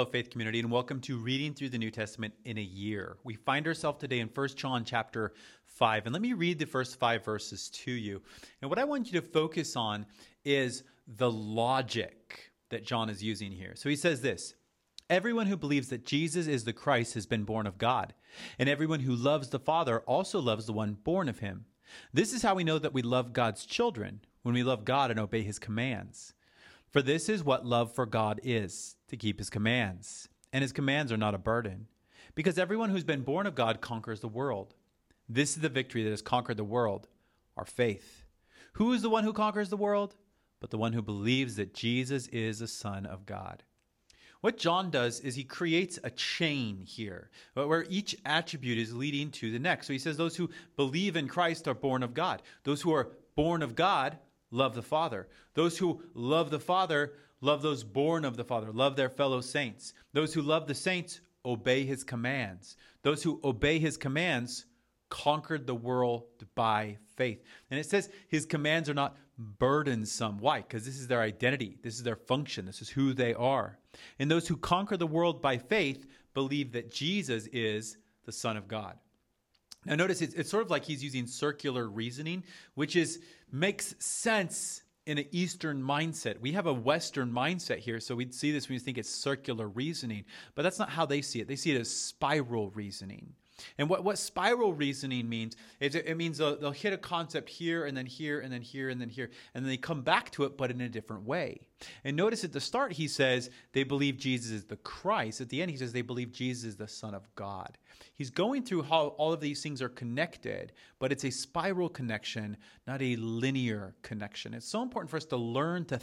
Hello, Faith Community, and welcome to Reading Through the New Testament in a Year. We find ourselves today in 1 John chapter 5, and let me read the first five verses to you. And what I want you to focus on is the logic that John is using here. So he says this Everyone who believes that Jesus is the Christ has been born of God, and everyone who loves the Father also loves the one born of him. This is how we know that we love God's children, when we love God and obey his commands. For this is what love for God is to keep his commands. And his commands are not a burden. Because everyone who's been born of God conquers the world. This is the victory that has conquered the world our faith. Who is the one who conquers the world? But the one who believes that Jesus is the Son of God. What John does is he creates a chain here where each attribute is leading to the next. So he says, Those who believe in Christ are born of God. Those who are born of God love the Father. Those who love the Father love those born of the Father, love their fellow saints. Those who love the saints obey his commands. Those who obey his commands conquered the world by faith. And it says his commands are not burdensome. Why? Because this is their identity, this is their function, this is who they are. And those who conquer the world by faith believe that Jesus is the Son of God. Now, notice it's, sort of like he's using circular reasoning, which is makes sense in an Eastern mindset. We have a Western mindset here, so we'd see this when we think it's circular reasoning, but that's not how they see it. They see it as spiral reasoning. And what, what spiral reasoning means is it, it means they'll, they'll, hit a concept here and then here and then here and then here, and then they come back to it, but in a different way. And notice at the start, he says they believe Jesus is the Christ. At the end, he says they believe Jesus is the Son of God. He's going through how all of these things are connected, but it's a spiral connection, not a linear connection. It's so important for us to learn to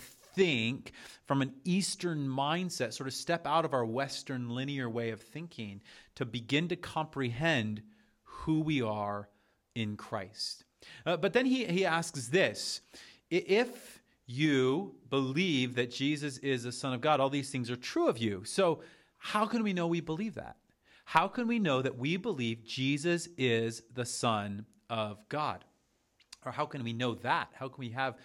from an Eastern mindset, sort of step out of our Western linear way of thinking to begin to comprehend who we are in Christ. Uh, but then he, he asks this if you believe that Jesus is the Son of God, all these things are true of you. So, how can we know we believe that? How can we know that we believe Jesus is the Son of God? Or how can we know that? How can we have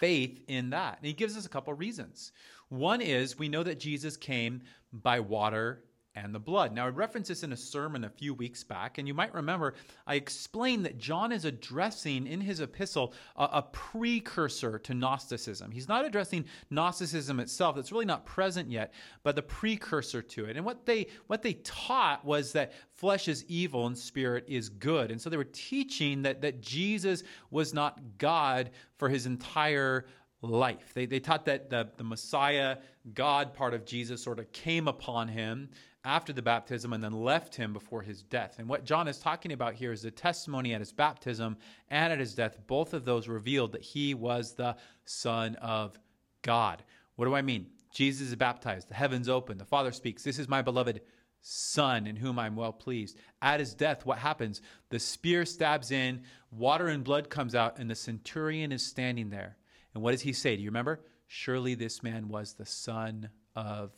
faith in that. And he gives us a couple reasons. One is we know that Jesus came by water and the blood. Now, I referenced this in a sermon a few weeks back, and you might remember I explained that John is addressing in his epistle a, a, precursor to Gnosticism. He's not addressing Gnosticism itself, that's really not present yet, but the precursor to it. And what they what they taught was that flesh is evil and spirit is good. And so they were teaching that that Jesus was not God for his entire life. They, they taught that the, the Messiah, God part of Jesus, sort of came upon him after the baptism and then left him before his death. And what John is talking about here is the testimony at his baptism and at his death. Both of those revealed that he was the Son of God. What do I mean? Jesus is baptized, the heavens open, the Father speaks, This is my beloved Son in whom I'm well pleased. At his death, what happens? The spear stabs in, water and blood comes out, and the centurion is standing there. And what does he say? Do you remember? Surely this man was the Son of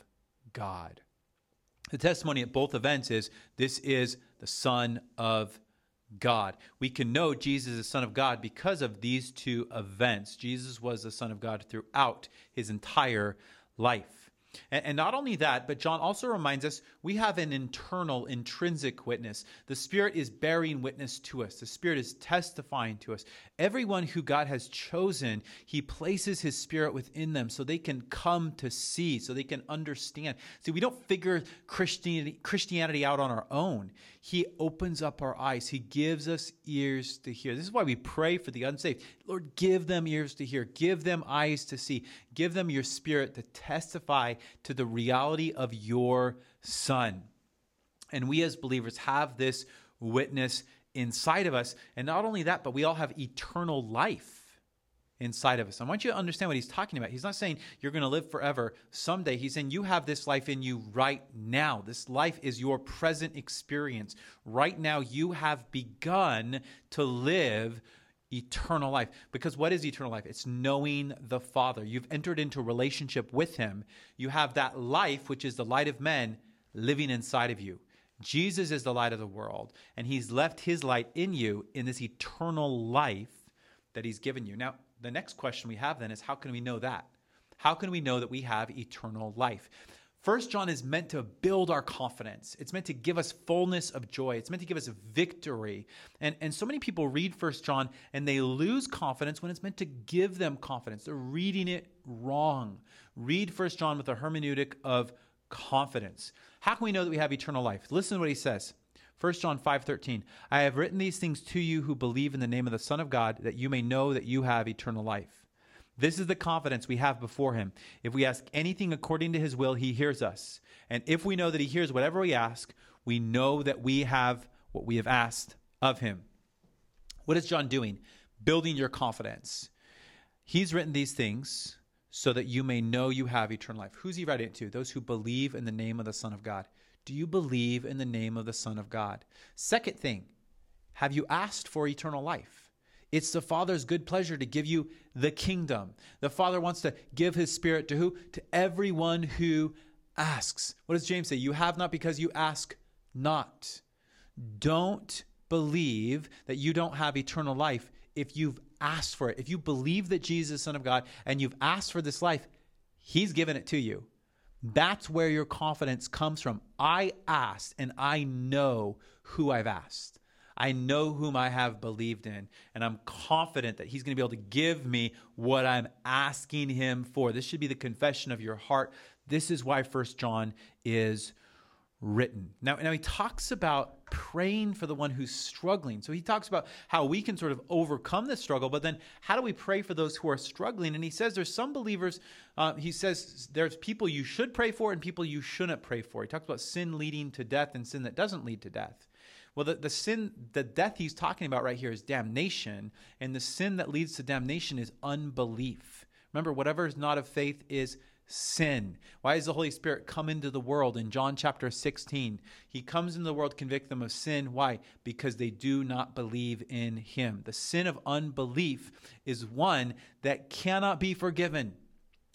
God. The testimony at both events is this is the Son of God. We can know Jesus is the Son of God because of these two events. Jesus was the Son of God throughout his entire life. And, and not only that, but John also reminds us we have an internal, intrinsic witness. The Spirit is bearing witness to us, the Spirit is testifying to us. Everyone who God has chosen, He places His Spirit within them so they can come to see, so they can understand. See, we don't figure Christianity, Christianity out on our own. He opens up our eyes, He gives us ears to hear. This is why we pray for the unsaved. Lord, give them ears to hear, give them eyes to see, give them your Spirit to testify to the reality of your Son. And we as believers have this witness inside of us. And not only that, but we all have eternal life inside of us. I want you to understand what he's talking about. He's not saying you're going to live forever someday. He's saying you have this life in you right now. This life is your present experience. Right now, you have begun to live eternal life. Because what is eternal life? It's knowing the Father. You've entered into relationship with Him. You have that life, which is the light of men, living inside of you. Jesus is the light of the world, and He's left His light in you in this eternal life that He's given you. Now, the next question we have then is how can we know that? How can we know that we have eternal life? First John is meant to build our confidence. It's meant to give us fullness of joy. It's meant to give us victory. And, and so many people read First John and they lose confidence when it's meant to give them confidence. They're reading it wrong. Read First John with a hermeneutic of confidence. How can we know that we have eternal life? Listen to what he says. 1 John 5:13 I have written these things to you who believe in the name of the Son of God that you may know that you have eternal life. This is the confidence we have before him. If we ask anything according to his will, he hears us. And if we know that he hears whatever we ask, we know that we have what we have asked of him. What is John doing? Building your confidence. He's written these things so that you may know you have eternal life. Who's he writing it to? Those who believe in the name of the Son of God. Do you believe in the name of the Son of God? Second thing, have you asked for eternal life? It's the Father's good pleasure to give you the kingdom. The Father wants to give his spirit to who? To everyone who asks. What does James say? You have not because you ask not. Don't believe that you don't have eternal life if you've asked for it. If you believe that Jesus is Son of God and you've asked for this life, He's given it to you. That's where your confidence comes from. I asked and I know who I've asked. I know whom I have believed in, and I'm confident that He's going to be able to give me what I'm asking Him for. This should be the confession of your heart. This is why First John is written. Now, now he talks about praying for the one who's struggling. So he talks about how we can sort of overcome this struggle, but then how do we pray for those who are struggling? And he says there's some believers, uh, he says there's people you should pray for and people you shouldn't pray for. He talks about sin leading to death and sin that doesn't lead to death. Well, the, the sin, the death he's talking about right here is damnation, and the sin that leads to damnation is unbelief. Remember, whatever is not of faith is sin. Why does the Holy Spirit come into the world in John chapter 16? He comes into the world, convict them of sin. Why? Because they do not believe in him. The sin of unbelief is one that cannot be forgiven.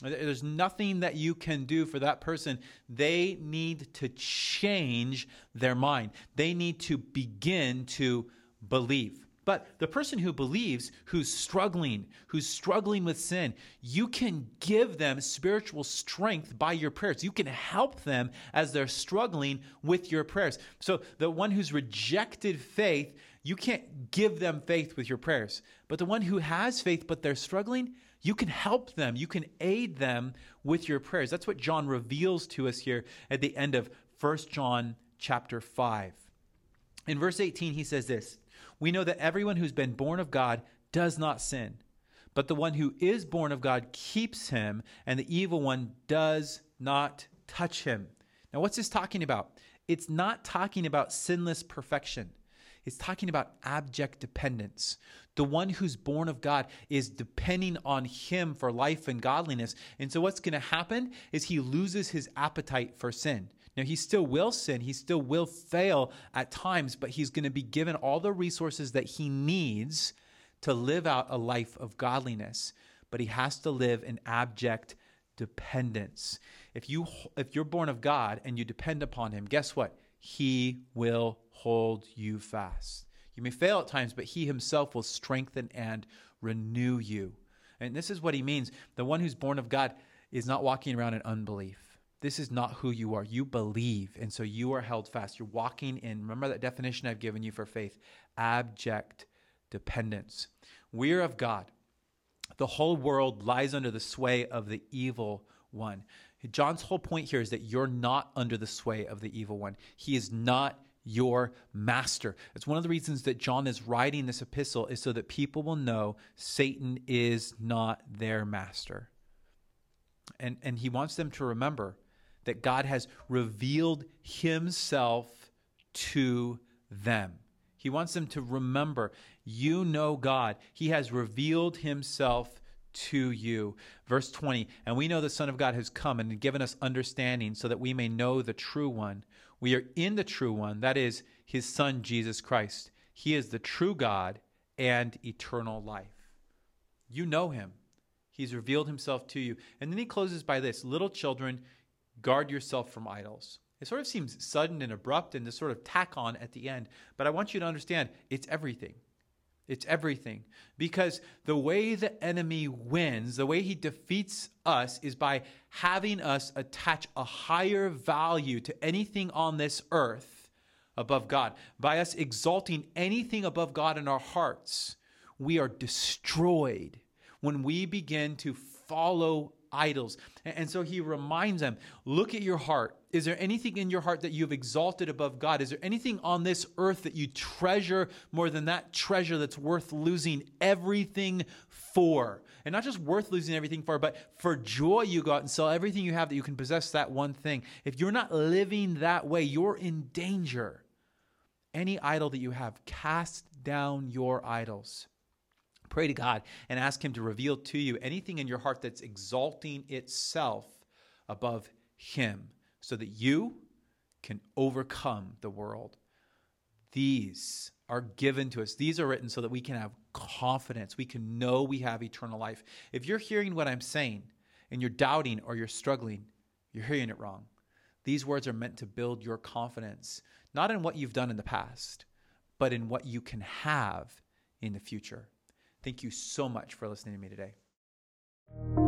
There's nothing that you can do for that person. They need to change their mind. They need to begin to believe. But the person who believes, who's struggling, who's struggling with sin, you can give them spiritual strength by your prayers. You can help them as they're struggling with your prayers. So the one who's rejected faith, you can't give them faith with your prayers. But the one who has faith but they're struggling, you can help them, you can aid them with your prayers. That's what John reveals to us here at the end of 1 John chapter 5. In verse 18, he says this We know that everyone who's been born of God does not sin, but the one who is born of God keeps him, and the evil one does not touch him. Now, what's this talking about? It's not talking about sinless perfection. It's talking about abject dependence. The one who's born of God is depending on him for life and godliness. And so, what's going to happen is he loses his appetite for sin. Now, he still will sin, he still will fail at times, but he's going to be given all the resources that he needs to live out a life of godliness. But he has to live in abject dependence. If you if you're born of God and you depend upon him, guess what? He will hold you fast. You may fail at times, but he himself will strengthen and renew you. And this is what he means. The one who's born of God is not walking around in unbelief. This is not who you are. You believe, and so you are held fast. You're walking in, remember that definition I've given you for faith abject dependence. We're of God. The whole world lies under the sway of the evil one. John's whole point here is that you're not under the sway of the evil one. He is not your master. It's one of the reasons that John is writing this epistle is so that people will know Satan is not their master. And and he wants them to remember that God has revealed himself to them. He wants them to remember you know God. He has revealed himself to you. Verse 20, and we know the Son of God has come and given us understanding so that we may know the true one. We are in the true one, that is his Son, Jesus Christ. He is the true God and eternal life. You know him. He's revealed himself to you. And then he closes by this Little children, guard yourself from idols. It sort of seems sudden and abrupt and to sort of tack on at the end, but I want you to understand it's everything. It's everything. Because the way the enemy wins, the way he defeats us, is by having us attach a higher value to anything on this earth above God. By us exalting anything above God in our hearts, we are destroyed when we begin to follow idols. And so he reminds them look at your heart. Is there anything in your heart that you've exalted above God? Is there anything on this earth that you treasure more than that treasure that's worth losing everything for? And not just worth losing everything for, but for joy you go and sell everything you have that you can possess that one thing. If you're not living that way, you're in danger. Any idol that you have, cast down your idols. Pray to God and ask Him to reveal to you anything in your heart that's exalting itself above Him so that you can overcome the world. These are given to us. These are written so that we can have confidence. We can know we have eternal life. If you're hearing what I'm saying and you're doubting or you're struggling, you're hearing it wrong. These words are meant to build your confidence, not in what you've done in the past, but in what you can have in the future. Thank you so much for listening to me today.